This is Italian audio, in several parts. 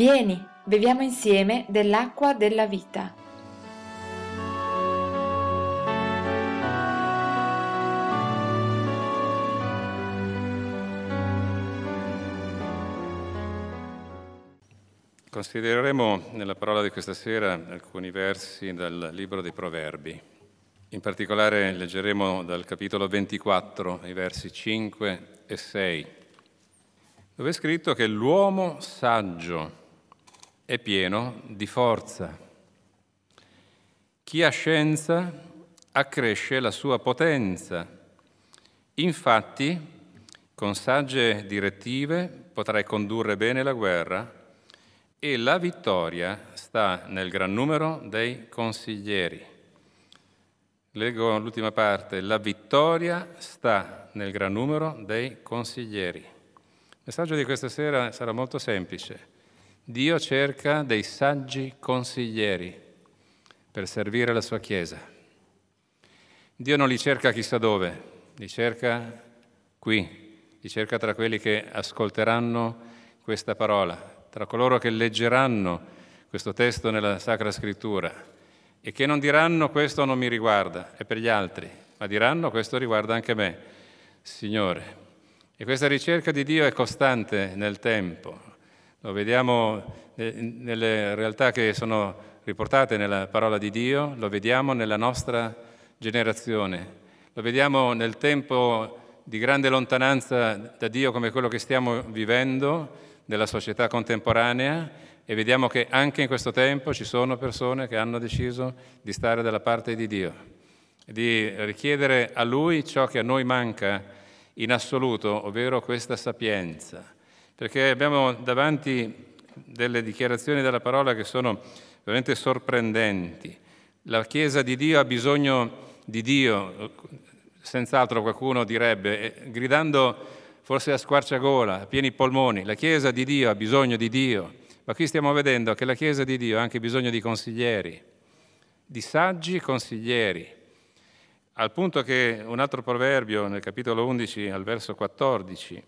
Vieni, beviamo insieme dell'acqua della vita. Considereremo nella parola di questa sera alcuni versi dal libro dei Proverbi. In particolare leggeremo dal capitolo 24 i versi 5 e 6, dove è scritto che l'uomo saggio è pieno di forza. Chi ha scienza accresce la sua potenza. Infatti, con sagge direttive potrai condurre bene la guerra e la vittoria sta nel gran numero dei consiglieri. Leggo l'ultima parte, la vittoria sta nel gran numero dei consiglieri. Il messaggio di questa sera sarà molto semplice. Dio cerca dei saggi consiglieri per servire la sua Chiesa. Dio non li cerca chissà dove, li cerca qui, li cerca tra quelli che ascolteranno questa parola, tra coloro che leggeranno questo testo nella Sacra Scrittura e che non diranno questo non mi riguarda, è per gli altri, ma diranno questo riguarda anche me, Signore. E questa ricerca di Dio è costante nel tempo, lo vediamo nelle realtà che sono riportate nella parola di Dio, lo vediamo nella nostra generazione, lo vediamo nel tempo di grande lontananza da Dio come quello che stiamo vivendo, della società contemporanea e vediamo che anche in questo tempo ci sono persone che hanno deciso di stare dalla parte di Dio, di richiedere a Lui ciò che a noi manca in assoluto, ovvero questa sapienza. Perché abbiamo davanti delle dichiarazioni della parola che sono veramente sorprendenti. La Chiesa di Dio ha bisogno di Dio, senz'altro qualcuno direbbe, gridando forse a squarciagola, a pieni polmoni. La Chiesa di Dio ha bisogno di Dio, ma qui stiamo vedendo che la Chiesa di Dio ha anche bisogno di consiglieri, di saggi consiglieri, al punto che un altro proverbio nel capitolo 11 al verso 14,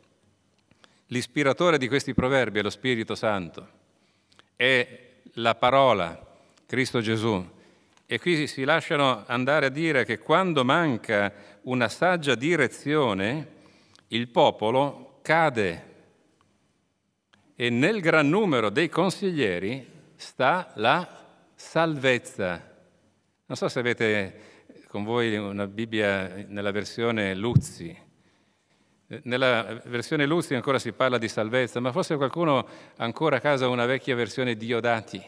l'ispiratore di questi proverbi è lo Spirito Santo, è la parola, Cristo Gesù. E qui si lasciano andare a dire che quando manca una saggia direzione, il popolo cade e nel gran numero dei consiglieri sta la salvezza. Non so se avete con voi una Bibbia nella versione Luzzi. Nella versione Luzzi ancora si parla di salvezza, ma forse qualcuno ancora a casa una vecchia versione Diodati.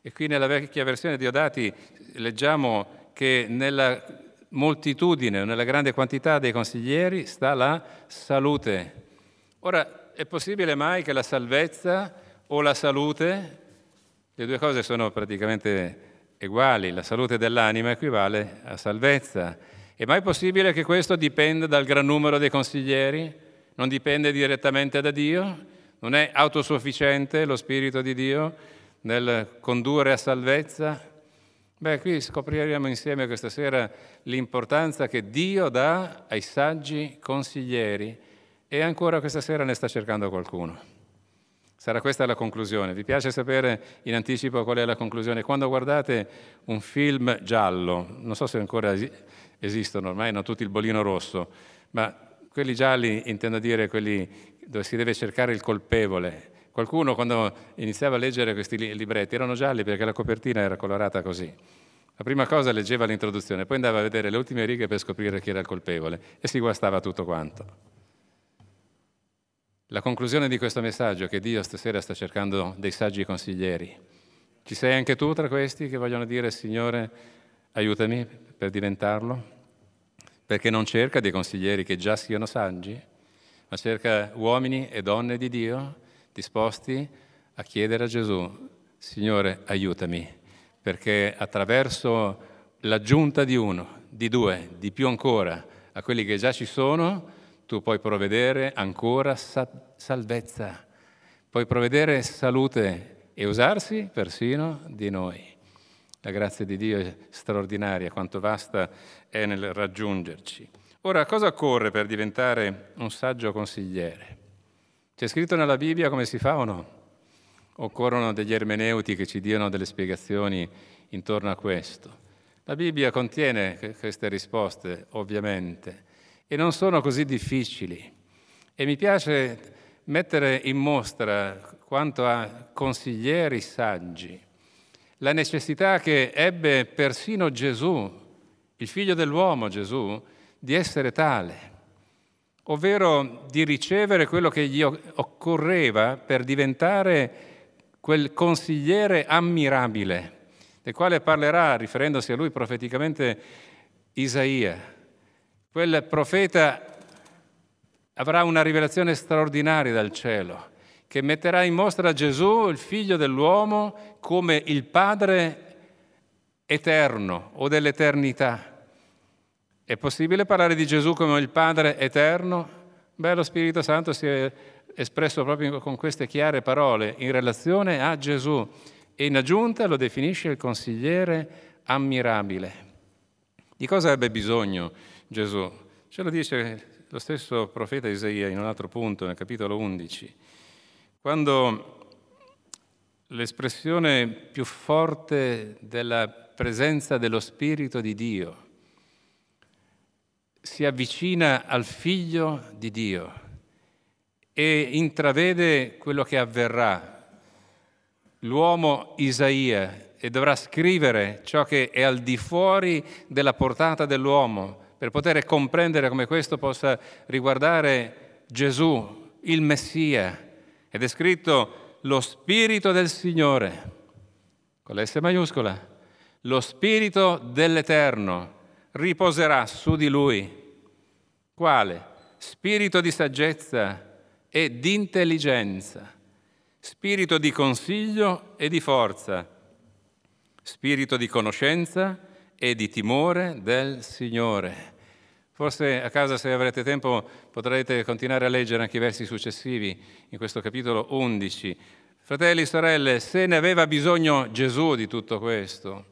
E qui nella vecchia versione Diodati leggiamo che nella moltitudine, nella grande quantità dei consiglieri sta la salute. Ora, è possibile mai che la salvezza o la salute, le due cose sono praticamente uguali, la salute dell'anima equivale a salvezza. È mai possibile che questo dipenda dal gran numero dei consiglieri? Non dipende direttamente da Dio? Non è autosufficiente lo Spirito di Dio nel condurre a salvezza? Beh, qui scopriremo insieme questa sera l'importanza che Dio dà ai saggi consiglieri e ancora questa sera ne sta cercando qualcuno. Sarà questa la conclusione. Vi piace sapere in anticipo qual è la conclusione? Quando guardate un film giallo, non so se ancora esistono, ormai hanno tutti il bolino rosso, ma quelli gialli intendo dire quelli dove si deve cercare il colpevole. Qualcuno quando iniziava a leggere questi libretti erano gialli perché la copertina era colorata così. La prima cosa leggeva l'introduzione, poi andava a vedere le ultime righe per scoprire chi era il colpevole e si guastava tutto quanto. La conclusione di questo messaggio è che Dio stasera sta cercando dei saggi consiglieri. Ci sei anche tu tra questi che vogliono dire Signore aiutami per diventarlo? Perché non cerca dei consiglieri che già siano saggi, ma cerca uomini e donne di Dio disposti a chiedere a Gesù, Signore, aiutami, perché attraverso l'aggiunta di uno, di due, di più ancora, a quelli che già ci sono, tu puoi provvedere ancora salvezza, puoi provvedere salute e usarsi persino di noi. La grazia di Dio è straordinaria, quanto vasta è nel raggiungerci. Ora, cosa occorre per diventare un saggio consigliere? C'è scritto nella Bibbia come si fa o no? occorrono degli ermeneuti che ci diano delle spiegazioni intorno a questo. La Bibbia contiene queste risposte, ovviamente, e non sono così difficili. E mi piace mettere in mostra, quanto a consiglieri saggi, la necessità che ebbe persino Gesù, il figlio dell'uomo Gesù, di essere tale, ovvero di ricevere quello che gli occorreva per diventare quel consigliere ammirabile, del quale parlerà, riferendosi a lui profeticamente, Isaia. Quel profeta avrà una rivelazione straordinaria dal cielo, che metterà in mostra Gesù, il figlio dell'uomo, come il Padre eterno o dell'eternità. È possibile parlare di Gesù come il Padre eterno? Beh, lo Spirito Santo si è espresso proprio con queste chiare parole in relazione a Gesù e in aggiunta lo definisce il consigliere ammirabile. Di cosa ebbe bisogno Gesù? Ce lo dice lo stesso profeta Isaia in un altro punto, nel capitolo 11, quando l'espressione più forte della presenza dello Spirito di Dio si avvicina al Figlio di Dio e intravede quello che avverrà. L'uomo Isaia e dovrà scrivere ciò che è al di fuori della portata dell'uomo per poter comprendere come questo possa riguardare Gesù, il Messia. Ed è scritto lo Spirito del Signore, con l'S maiuscola, lo Spirito dell'Eterno riposerà su di lui. Quale? Spirito di saggezza e di intelligenza, spirito di consiglio e di forza, spirito di conoscenza e di timore del Signore. Forse a casa, se avrete tempo, potrete continuare a leggere anche i versi successivi in questo capitolo 11. Fratelli e sorelle, se ne aveva bisogno Gesù di tutto questo,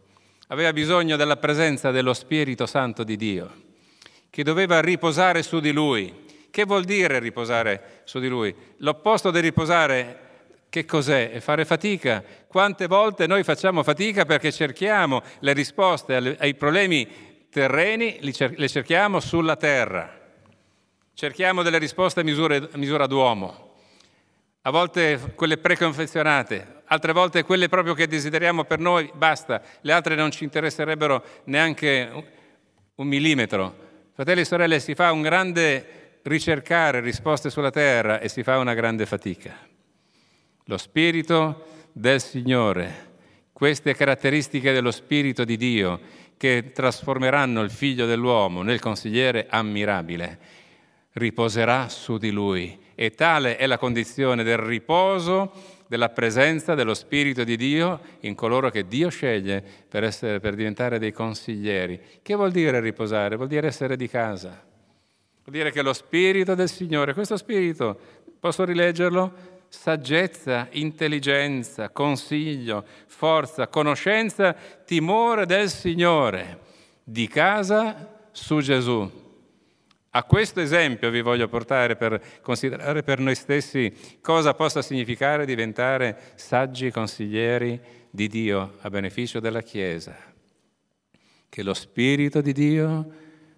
aveva bisogno della presenza dello Spirito Santo di Dio, che doveva riposare su di lui, che vuol dire riposare su di lui? L'opposto di riposare che cos'è? È fare fatica. Quante volte noi facciamo fatica perché cerchiamo le risposte ai problemi terreni, le cerchiamo sulla terra. Cerchiamo delle risposte a, misure, a misura d'uomo. A volte quelle preconfezionate, altre volte quelle proprio che desideriamo per noi, basta. Le altre non ci interesserebbero neanche un millimetro. Fratelli e sorelle, si fa un grande ricercare risposte sulla terra e si fa una grande fatica. Lo Spirito del Signore, queste caratteristiche dello Spirito di Dio che trasformeranno il figlio dell'uomo nel consigliere ammirabile, riposerà su di lui. E tale è la condizione del riposo della presenza dello Spirito di Dio in coloro che Dio sceglie per, essere, per diventare dei consiglieri. Che vuol dire riposare? Vuol dire essere di casa. Vuol dire che lo Spirito del Signore, questo Spirito, posso rileggerlo? Saggezza, intelligenza, consiglio, forza, conoscenza, timore del Signore, di casa su Gesù. A questo esempio vi voglio portare per considerare per noi stessi cosa possa significare diventare saggi consiglieri di Dio a beneficio della Chiesa. Che lo Spirito di Dio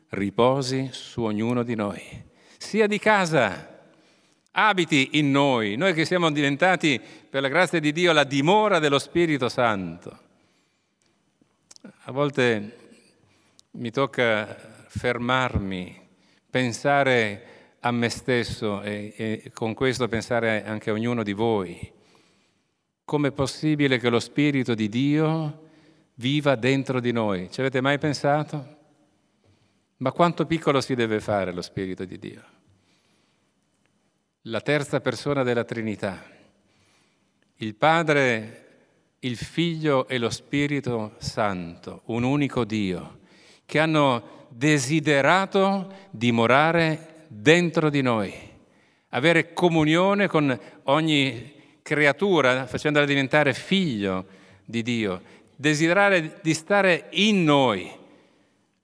riposi su ognuno di noi, sia di casa, abiti in noi, noi che siamo diventati per la grazia di Dio la dimora dello Spirito Santo. A volte mi tocca fermarmi, pensare a me stesso e, e con questo pensare anche a ognuno di voi. Com'è possibile che lo Spirito di Dio viva dentro di noi? Ci avete mai pensato? Ma quanto piccolo si deve fare lo Spirito di Dio? La terza persona della Trinità, il Padre, il Figlio e lo Spirito Santo, un unico Dio, che hanno desiderato dimorare dentro di noi, avere comunione con ogni creatura, facendola diventare figlio di Dio, desiderare di stare in noi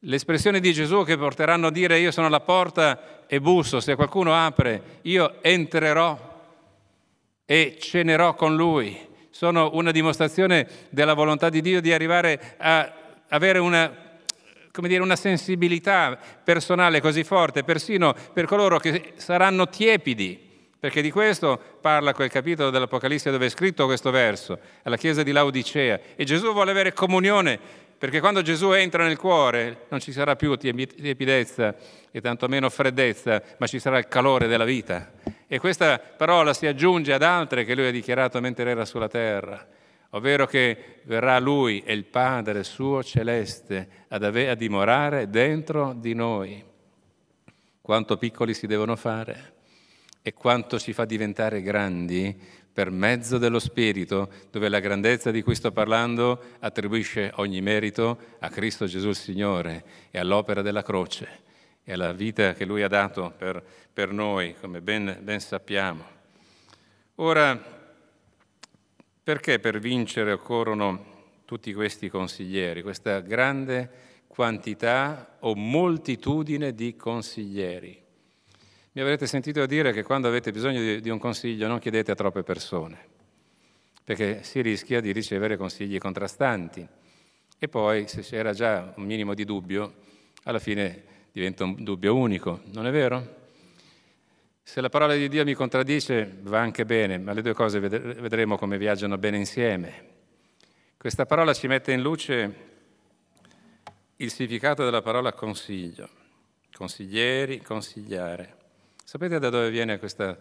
L'espressione di Gesù che porteranno a dire io sono la porta e busso, se qualcuno apre io entrerò e cenerò con lui. sono una dimostrazione della volontà di Dio di arrivare a avere una, dire, una sensibilità personale così forte, persino per coloro che saranno tiepidi, perché di questo parla quel capitolo dell'Apocalisse dove è scritto questo verso, alla chiesa di Laodicea. E Gesù vuole avere comunione, perché quando Gesù entra nel cuore non ci sarà più tiepidezza e tantomeno freddezza, ma ci sarà il calore della vita. E questa parola si aggiunge ad altre che lui ha dichiarato mentre era sulla terra, ovvero che verrà lui e il Padre suo celeste a dimorare dentro di noi. Quanto piccoli si devono fare e quanto ci fa diventare grandi per mezzo dello Spirito, dove la grandezza di cui sto parlando attribuisce ogni merito a Cristo Gesù il Signore e all'opera della croce e alla vita che Lui ha dato per, per noi, come ben, ben sappiamo. Ora, perché per vincere occorrono tutti questi consiglieri, questa grande quantità o moltitudine di consiglieri? Mi avrete sentito dire che quando avete bisogno di, di un consiglio non chiedete a troppe persone, perché si rischia di ricevere consigli contrastanti. E poi, se c'era già un minimo di dubbio, alla fine diventa un dubbio unico, non è vero? Se la parola di Dio mi contraddice va anche bene, ma le due cose vedremo come viaggiano bene insieme. Questa parola ci mette in luce il significato della parola consiglio, consiglieri, consigliare. Sapete da dove viene questa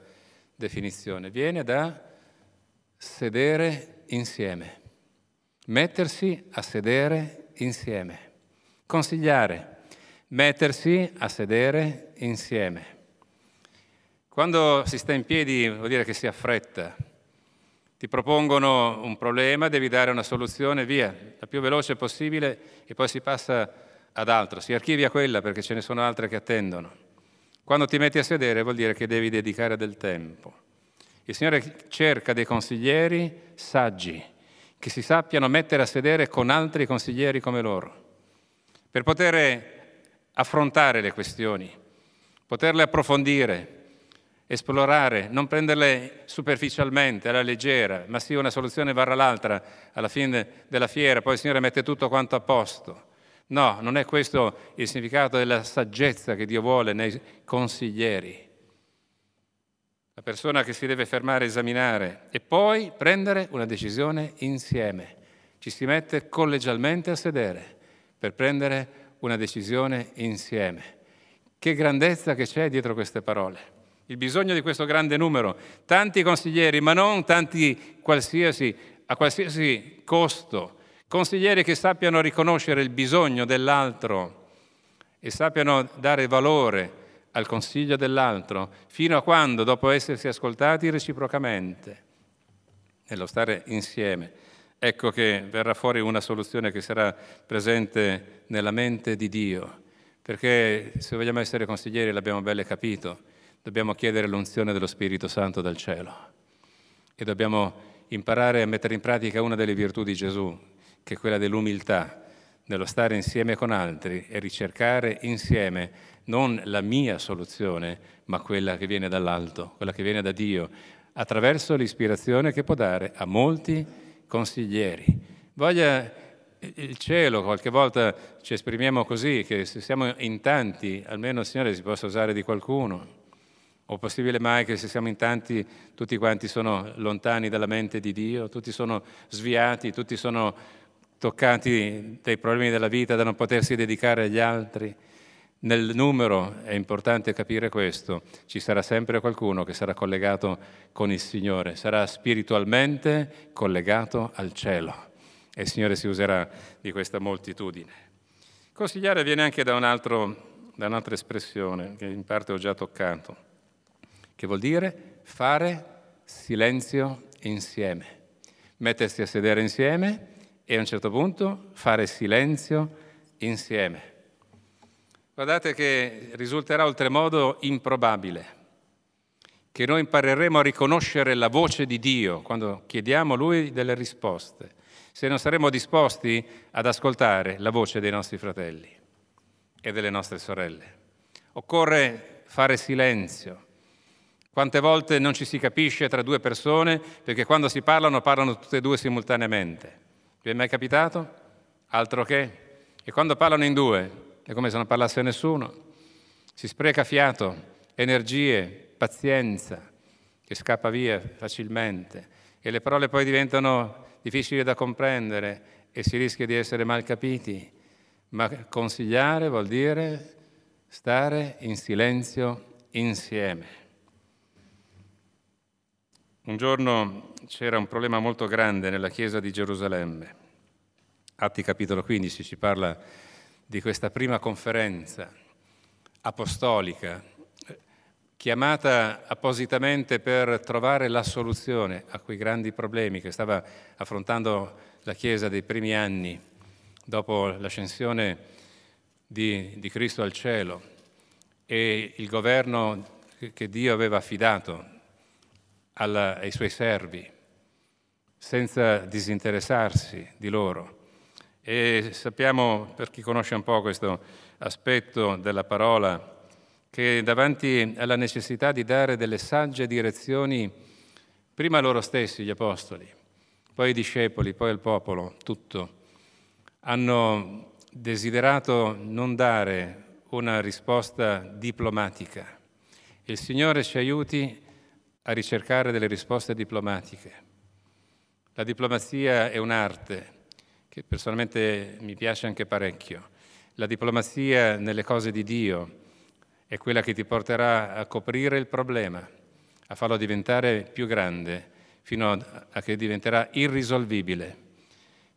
definizione? Viene da sedere insieme, mettersi a sedere insieme, consigliare mettersi a sedere insieme. Quando si sta in piedi vuol dire che si affretta. Ti propongono un problema, devi dare una soluzione, via, la più veloce possibile e poi si passa ad altro, si archivia quella perché ce ne sono altre che attendono. Quando ti metti a sedere vuol dire che devi dedicare del tempo. Il Signore cerca dei consiglieri saggi, che si sappiano mettere a sedere con altri consiglieri come loro, per poter affrontare le questioni, poterle approfondire, esplorare, non prenderle superficialmente, alla leggera, ma sì una soluzione varrà l'altra alla fine della fiera, poi il Signore mette tutto quanto a posto. No, non è questo il significato della saggezza che Dio vuole nei consiglieri. La persona che si deve fermare esaminare e poi prendere una decisione insieme. Ci si mette collegialmente a sedere per prendere una decisione insieme. Che grandezza che c'è dietro queste parole. Il bisogno di questo grande numero, tanti consiglieri, ma non tanti qualsiasi, a qualsiasi costo, consiglieri che sappiano riconoscere il bisogno dell'altro e sappiano dare valore al consiglio dell'altro, fino a quando, dopo essersi ascoltati reciprocamente, nello stare insieme, ecco che verrà fuori una soluzione che sarà presente nella mente di Dio, perché se vogliamo essere consiglieri, l'abbiamo bene capito, dobbiamo chiedere l'unzione dello Spirito Santo dal cielo e dobbiamo imparare a mettere in pratica una delle virtù di Gesù, che è quella dell'umiltà, nello stare insieme con altri e ricercare insieme non la mia soluzione, ma quella che viene dall'alto, quella che viene da Dio, attraverso l'ispirazione che può dare a molti consiglieri. Voglia il cielo, qualche volta ci esprimiamo così, che se siamo in tanti, almeno il Signore si possa usare di qualcuno. O possibile mai che se siamo in tanti, tutti quanti sono lontani dalla mente di Dio, tutti sono sviati, tutti sono toccati dai problemi della vita da non potersi dedicare agli altri. Nel numero è importante capire questo, ci sarà sempre qualcuno che sarà collegato con il Signore, sarà spiritualmente collegato al cielo e il Signore si userà di questa moltitudine. Consigliare viene anche da, un altro, da un'altra espressione che in parte ho già toccato, che vuol dire fare silenzio insieme, mettersi a sedere insieme e a un certo punto fare silenzio insieme. Guardate che risulterà oltremodo improbabile che noi impareremo a riconoscere la voce di Dio quando chiediamo a Lui delle risposte, se non saremo disposti ad ascoltare la voce dei nostri fratelli e delle nostre sorelle. Occorre fare silenzio. Quante volte non ci si capisce tra due persone perché quando si parlano parlano tutte e due simultaneamente. Vi è mai capitato? Altro che. E quando parlano in due è come se non parlasse nessuno. Si spreca fiato, energie, pazienza che scappa via facilmente e le parole poi diventano difficili da comprendere e si rischia di essere mal capiti. Ma consigliare vuol dire stare in silenzio insieme. Un giorno c'era un problema molto grande nella chiesa di Gerusalemme. Atti capitolo 15 ci parla di questa prima conferenza apostolica chiamata appositamente per trovare la soluzione a quei grandi problemi che stava affrontando la Chiesa dei primi anni dopo l'ascensione di, di Cristo al cielo e il governo che Dio aveva affidato alla, ai suoi servi, senza disinteressarsi di loro. E sappiamo, per chi conosce un po' questo aspetto della parola, che davanti alla necessità di dare delle sagge direzioni, prima loro stessi, gli apostoli, poi i discepoli, poi il popolo, tutto, hanno desiderato non dare una risposta diplomatica. Il Signore ci aiuti a ricercare delle risposte diplomatiche. La diplomazia è un'arte che personalmente mi piace anche parecchio. La diplomazia nelle cose di Dio è quella che ti porterà a coprire il problema, a farlo diventare più grande, fino a che diventerà irrisolvibile.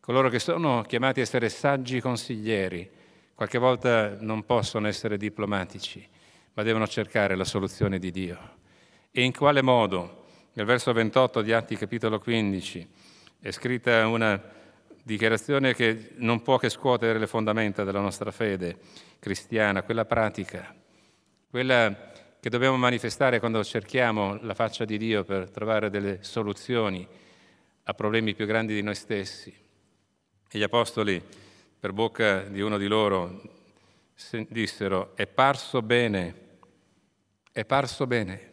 Coloro che sono chiamati a essere saggi consiglieri, qualche volta non possono essere diplomatici, ma devono cercare la soluzione di Dio. E in quale modo? Nel verso 28 di Atti capitolo 15 è scritta una dichiarazione che non può che scuotere le fondamenta della nostra fede cristiana, quella pratica, quella che dobbiamo manifestare quando cerchiamo la faccia di Dio per trovare delle soluzioni a problemi più grandi di noi stessi. E gli apostoli, per bocca di uno di loro, dissero, è parso bene, è parso bene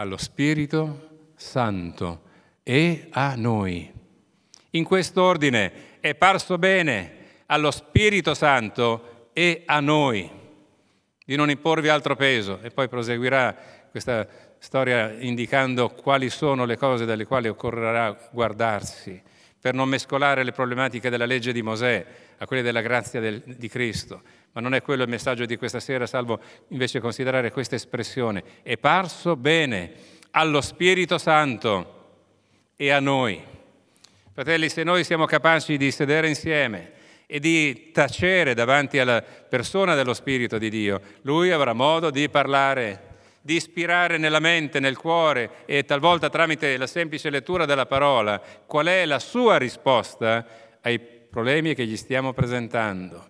allo Spirito Santo e a noi. In quest'ordine è parso bene allo Spirito Santo e a noi di non imporvi altro peso e poi proseguirà questa storia indicando quali sono le cose dalle quali occorrerà guardarsi per non mescolare le problematiche della legge di Mosè a quelle della grazia del, di Cristo. Ma non è quello il messaggio di questa sera, salvo invece considerare questa espressione. È parso bene allo Spirito Santo e a noi. Fratelli, se noi siamo capaci di sedere insieme e di tacere davanti alla persona dello Spirito di Dio, Lui avrà modo di parlare, di ispirare nella mente, nel cuore e talvolta tramite la semplice lettura della parola qual è la sua risposta ai problemi che gli stiamo presentando.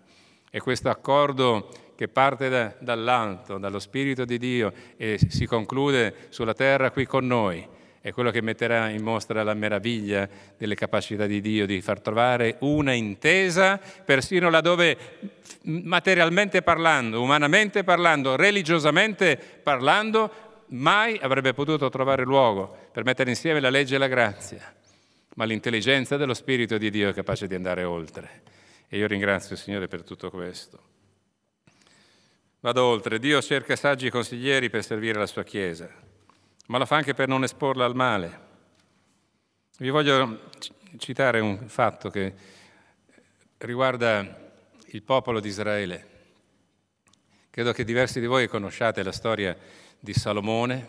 E questo accordo che parte da, dall'alto, dallo Spirito di Dio e si conclude sulla terra qui con noi, è quello che metterà in mostra la meraviglia delle capacità di Dio di far trovare una intesa, persino laddove materialmente parlando, umanamente parlando, religiosamente parlando, mai avrebbe potuto trovare luogo per mettere insieme la legge e la grazia. Ma l'intelligenza dello Spirito di Dio è capace di andare oltre. E io ringrazio il Signore per tutto questo. Vado oltre. Dio cerca saggi consiglieri per servire la sua Chiesa, ma lo fa anche per non esporla al male. Vi voglio citare un fatto che riguarda il popolo di Israele. Credo che diversi di voi conosciate la storia di Salomone,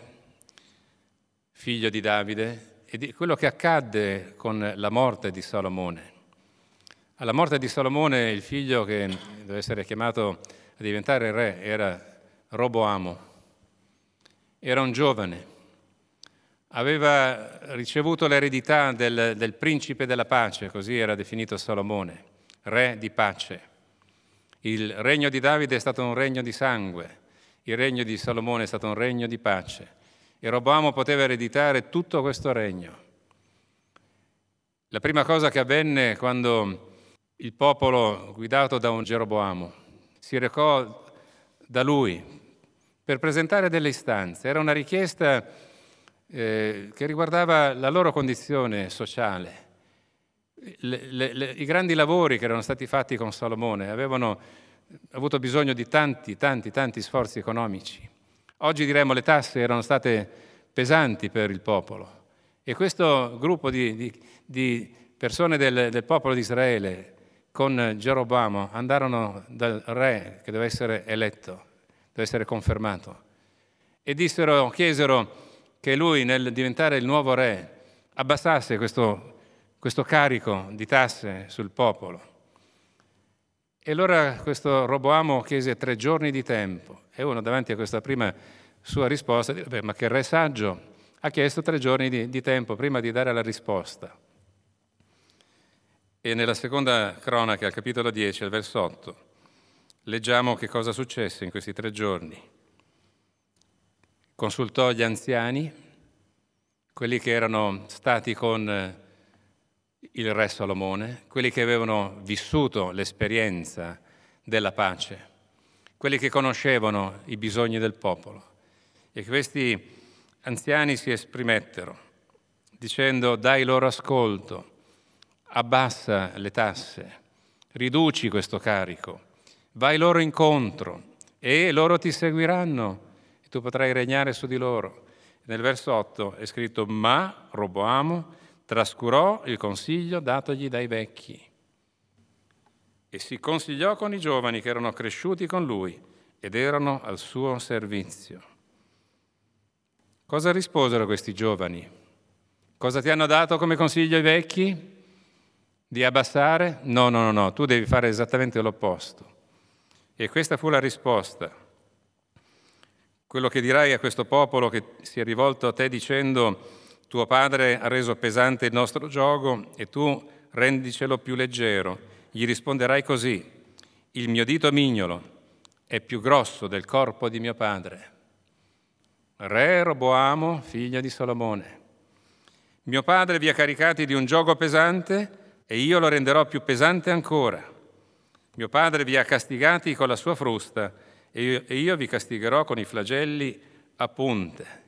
figlio di Davide, e di quello che accadde con la morte di Salomone. Alla morte di Salomone il figlio che doveva essere chiamato a diventare re era Roboamo. Era un giovane, aveva ricevuto l'eredità del, del principe della pace, così era definito Salomone, re di pace. Il regno di Davide è stato un regno di sangue, il regno di Salomone è stato un regno di pace e Roboamo poteva ereditare tutto questo regno. La prima cosa che avvenne quando il popolo guidato da un Geroboamo si recò da lui per presentare delle istanze. Era una richiesta eh, che riguardava la loro condizione sociale. Le, le, le, I grandi lavori che erano stati fatti con Salomone avevano avuto bisogno di tanti, tanti, tanti sforzi economici. Oggi diremmo le tasse erano state pesanti per il popolo e questo gruppo di, di, di persone del, del, popolo di Israele con Geroboamo andarono dal re che doveva essere eletto, deve essere confermato, e dissero, chiesero che lui nel diventare il nuovo re abbassasse questo, questo carico di tasse sul popolo. E allora questo Roboamo chiese tre giorni di tempo e uno davanti a questa prima sua risposta dice, ma che re saggio ha chiesto tre giorni di, di tempo prima di dare la risposta. E nella seconda cronaca, al capitolo 10, al verso 8, leggiamo che cosa successe in questi tre giorni. Consultò gli anziani, quelli che erano stati con il re Salomone, quelli che avevano vissuto l'esperienza della pace, quelli che conoscevano i bisogni del popolo. E questi anziani si esprimettero dicendo dai loro ascolto, abbassa le tasse, riduci questo carico, vai loro incontro e loro ti seguiranno tu potrai regnare su di loro. Nel verso 8 è scritto ma Roboamo trascurò il consiglio datogli dai vecchi e si consigliò con i giovani che erano cresciuti con lui ed erano al suo servizio. Cosa risposero questi giovani? Cosa ti hanno dato come consiglio i vecchi? Di abbassare? No, no, no, no, tu devi fare esattamente l'opposto. E questa fu la risposta. Quello che dirai a questo popolo che si è rivolto a te dicendo tuo padre ha reso pesante il nostro gioco e tu rendicelo più leggero, gli risponderai così, il mio dito mignolo è più grosso del corpo di mio padre re Roboamo, figlio di Salomone. Mio padre vi ha caricati di un gioco pesante e io lo renderò più pesante ancora. Mio padre vi ha castigati con la sua frusta e io, e io vi castigherò con i flagelli a punte.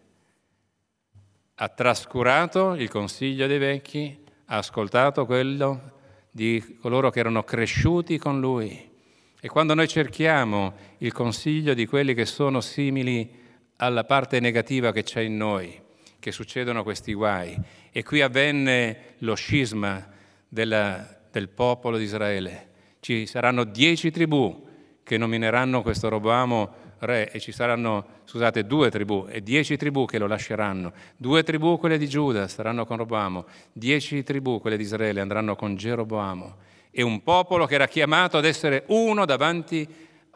Ha trascurato il consiglio dei vecchi, ha ascoltato quello di coloro che erano cresciuti con lui. E quando noi cerchiamo il consiglio di quelli che sono simili alla parte negativa che c'è in noi, che succedono questi guai. E qui avvenne lo scisma della, del popolo di Israele. Ci saranno dieci tribù che nomineranno questo Roboamo re e ci saranno, scusate, due tribù e dieci tribù che lo lasceranno. Due tribù, quelle di Giuda, staranno con Roboamo. Dieci tribù, quelle di Israele, andranno con Geroboamo. E un popolo che era chiamato ad essere uno davanti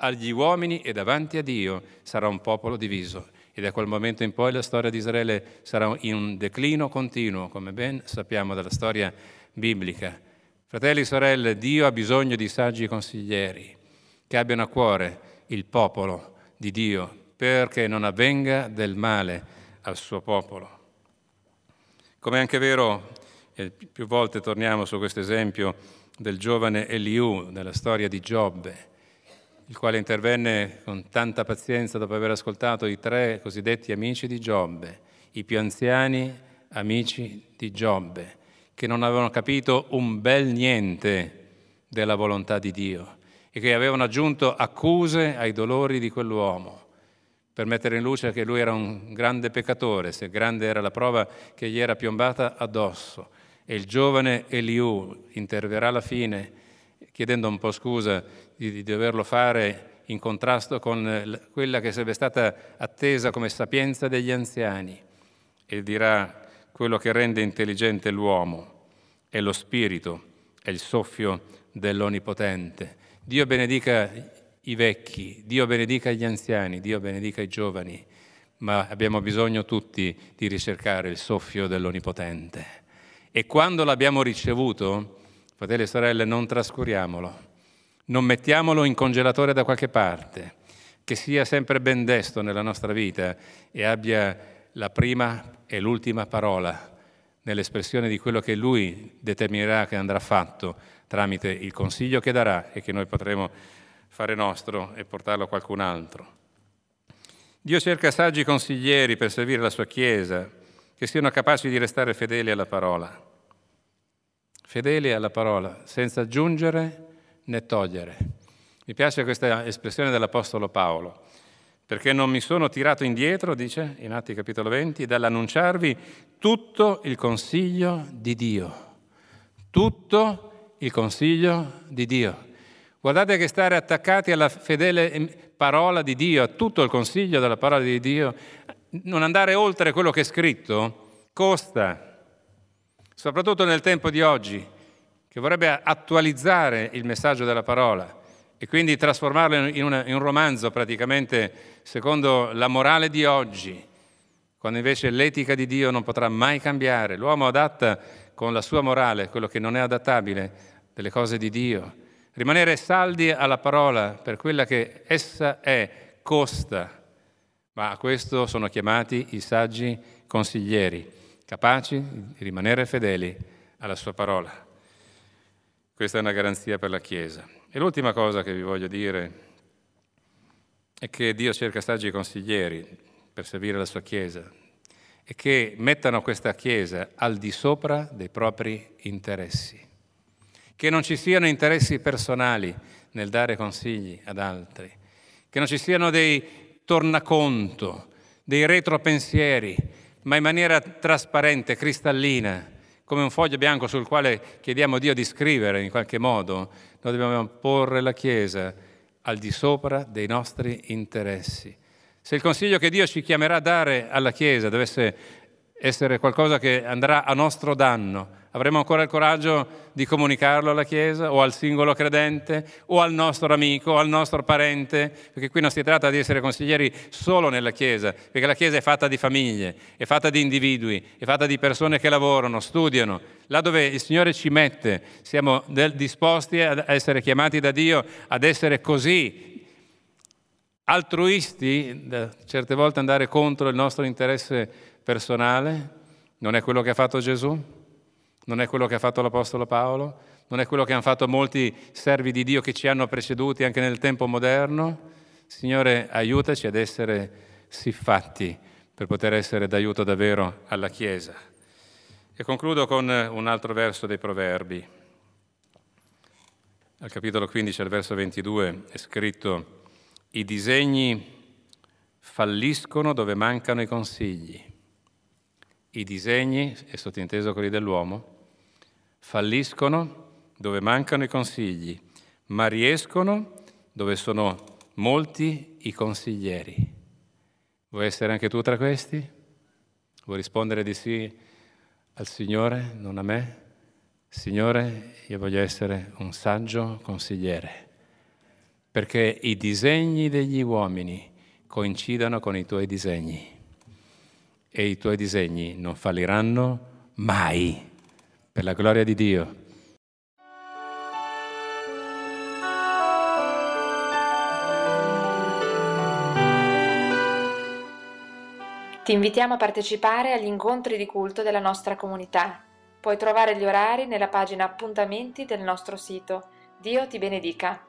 agli uomini e davanti a Dio sarà un popolo diviso. E da quel momento in poi la storia di Israele sarà in un declino continuo, come ben sappiamo dalla storia biblica. Fratelli e sorelle, Dio ha bisogno di saggi consiglieri che abbiano a cuore il popolo di Dio perché non avvenga del male al suo popolo. Come è anche vero, e più volte torniamo su questo esempio del giovane Eliù, nella storia di Giobbe, il quale intervenne con tanta pazienza dopo aver ascoltato i tre cosiddetti amici di Giobbe, i più anziani amici di Giobbe, che non avevano capito un bel niente della volontà di Dio e che avevano aggiunto accuse ai dolori di quell'uomo per mettere in luce che lui era un grande peccatore, se grande era la prova che gli era piombata addosso. E il giovane Eliù interverrà alla fine chiedendo un po' scusa di, di doverlo fare in contrasto con quella che sarebbe stata attesa come sapienza degli anziani e dirà quello che rende intelligente l'uomo è lo spirito, è il soffio dell'Onnipotente. Dio benedica i vecchi, Dio benedica gli anziani, Dio benedica i giovani, ma abbiamo bisogno tutti di ricercare il soffio dell'Onnipotente. E quando l'abbiamo ricevuto, fratelli e sorelle, non trascuriamolo non mettiamolo in congelatore da qualche parte, che sia sempre ben desto nella nostra vita e abbia la prima e l'ultima parola nell'espressione di quello che Lui determinerà che andrà fatto tramite il consiglio che darà e che noi potremo fare nostro e portarlo a qualcun altro. Dio cerca saggi consiglieri per servire la sua Chiesa, che siano capaci di restare fedeli alla parola. Fedeli alla parola, senza aggiungere né togliere. Mi piace questa espressione dell'Apostolo Paolo, perché non mi sono tirato indietro, dice in Atti capitolo 20, dall'annunciarvi tutto il consiglio di Dio. Tutto il consiglio di Dio. Guardate che stare attaccati alla fedele parola di Dio, a tutto il consiglio della parola di Dio, non andare oltre quello che è scritto, costa, soprattutto nel tempo di oggi, che vorrebbe attualizzare il messaggio della parola e quindi trasformarlo in, una, in un romanzo praticamente secondo la morale di oggi, quando invece l'etica di Dio non potrà mai cambiare. L'uomo adatta con la sua morale quello che non è adattabile delle cose di Dio. Rimanere saldi alla parola per quella che essa è costa ma a questo sono chiamati i saggi consiglieri, capaci di rimanere fedeli alla sua parola. Questa è una garanzia per la Chiesa. E l'ultima cosa che vi voglio dire è che Dio cerca saggi consiglieri per servire la sua Chiesa e che mettano questa Chiesa al di sopra dei propri interessi, che non ci siano interessi personali nel dare consigli ad altri, che non ci siano dei tornaconto, dei retropensieri, ma in maniera trasparente, cristallina, come un foglio bianco sul quale chiediamo a Dio di scrivere in qualche modo, noi dobbiamo porre la Chiesa al di sopra dei nostri interessi. Se il consiglio che Dio ci chiamerà a dare alla Chiesa dovesse essere qualcosa che andrà a nostro danno, Avremo ancora il coraggio di comunicarlo alla Chiesa o al singolo credente o al nostro amico o al nostro parente, perché qui non si tratta di essere consiglieri solo nella Chiesa, perché la Chiesa è fatta di famiglie, è fatta di individui, è fatta di persone che lavorano, studiano. Là dove il Signore ci mette, siamo disposti ad essere chiamati da Dio ad essere così altruisti, certe volte andare contro il nostro interesse personale, non è quello che ha fatto Gesù? non è quello che ha fatto l'Apostolo Paolo, non è quello che hanno fatto molti servi di Dio che ci hanno preceduti anche nel tempo moderno. Signore, aiutaci ad essere siffatti per poter essere d'aiuto davvero alla Chiesa. E concludo con un altro verso dei Proverbi. Al capitolo 15, al verso 22, è scritto, i disegni falliscono dove mancano i consigli. I disegni, è sottinteso quelli dell'uomo, falliscono dove mancano i consigli, ma riescono dove sono molti i consiglieri. Vuoi essere anche tu tra questi? Vuoi rispondere di sì al Signore, non a me? Signore, io voglio essere un saggio consigliere, perché i disegni degli uomini coincidano con i tuoi disegni e i tuoi disegni non falliranno mai per la gloria di Dio. Ti invitiamo a partecipare agli incontri di culto della nostra comunità. Puoi trovare gli orari nella pagina appuntamenti del nostro sito. Dio ti benedica.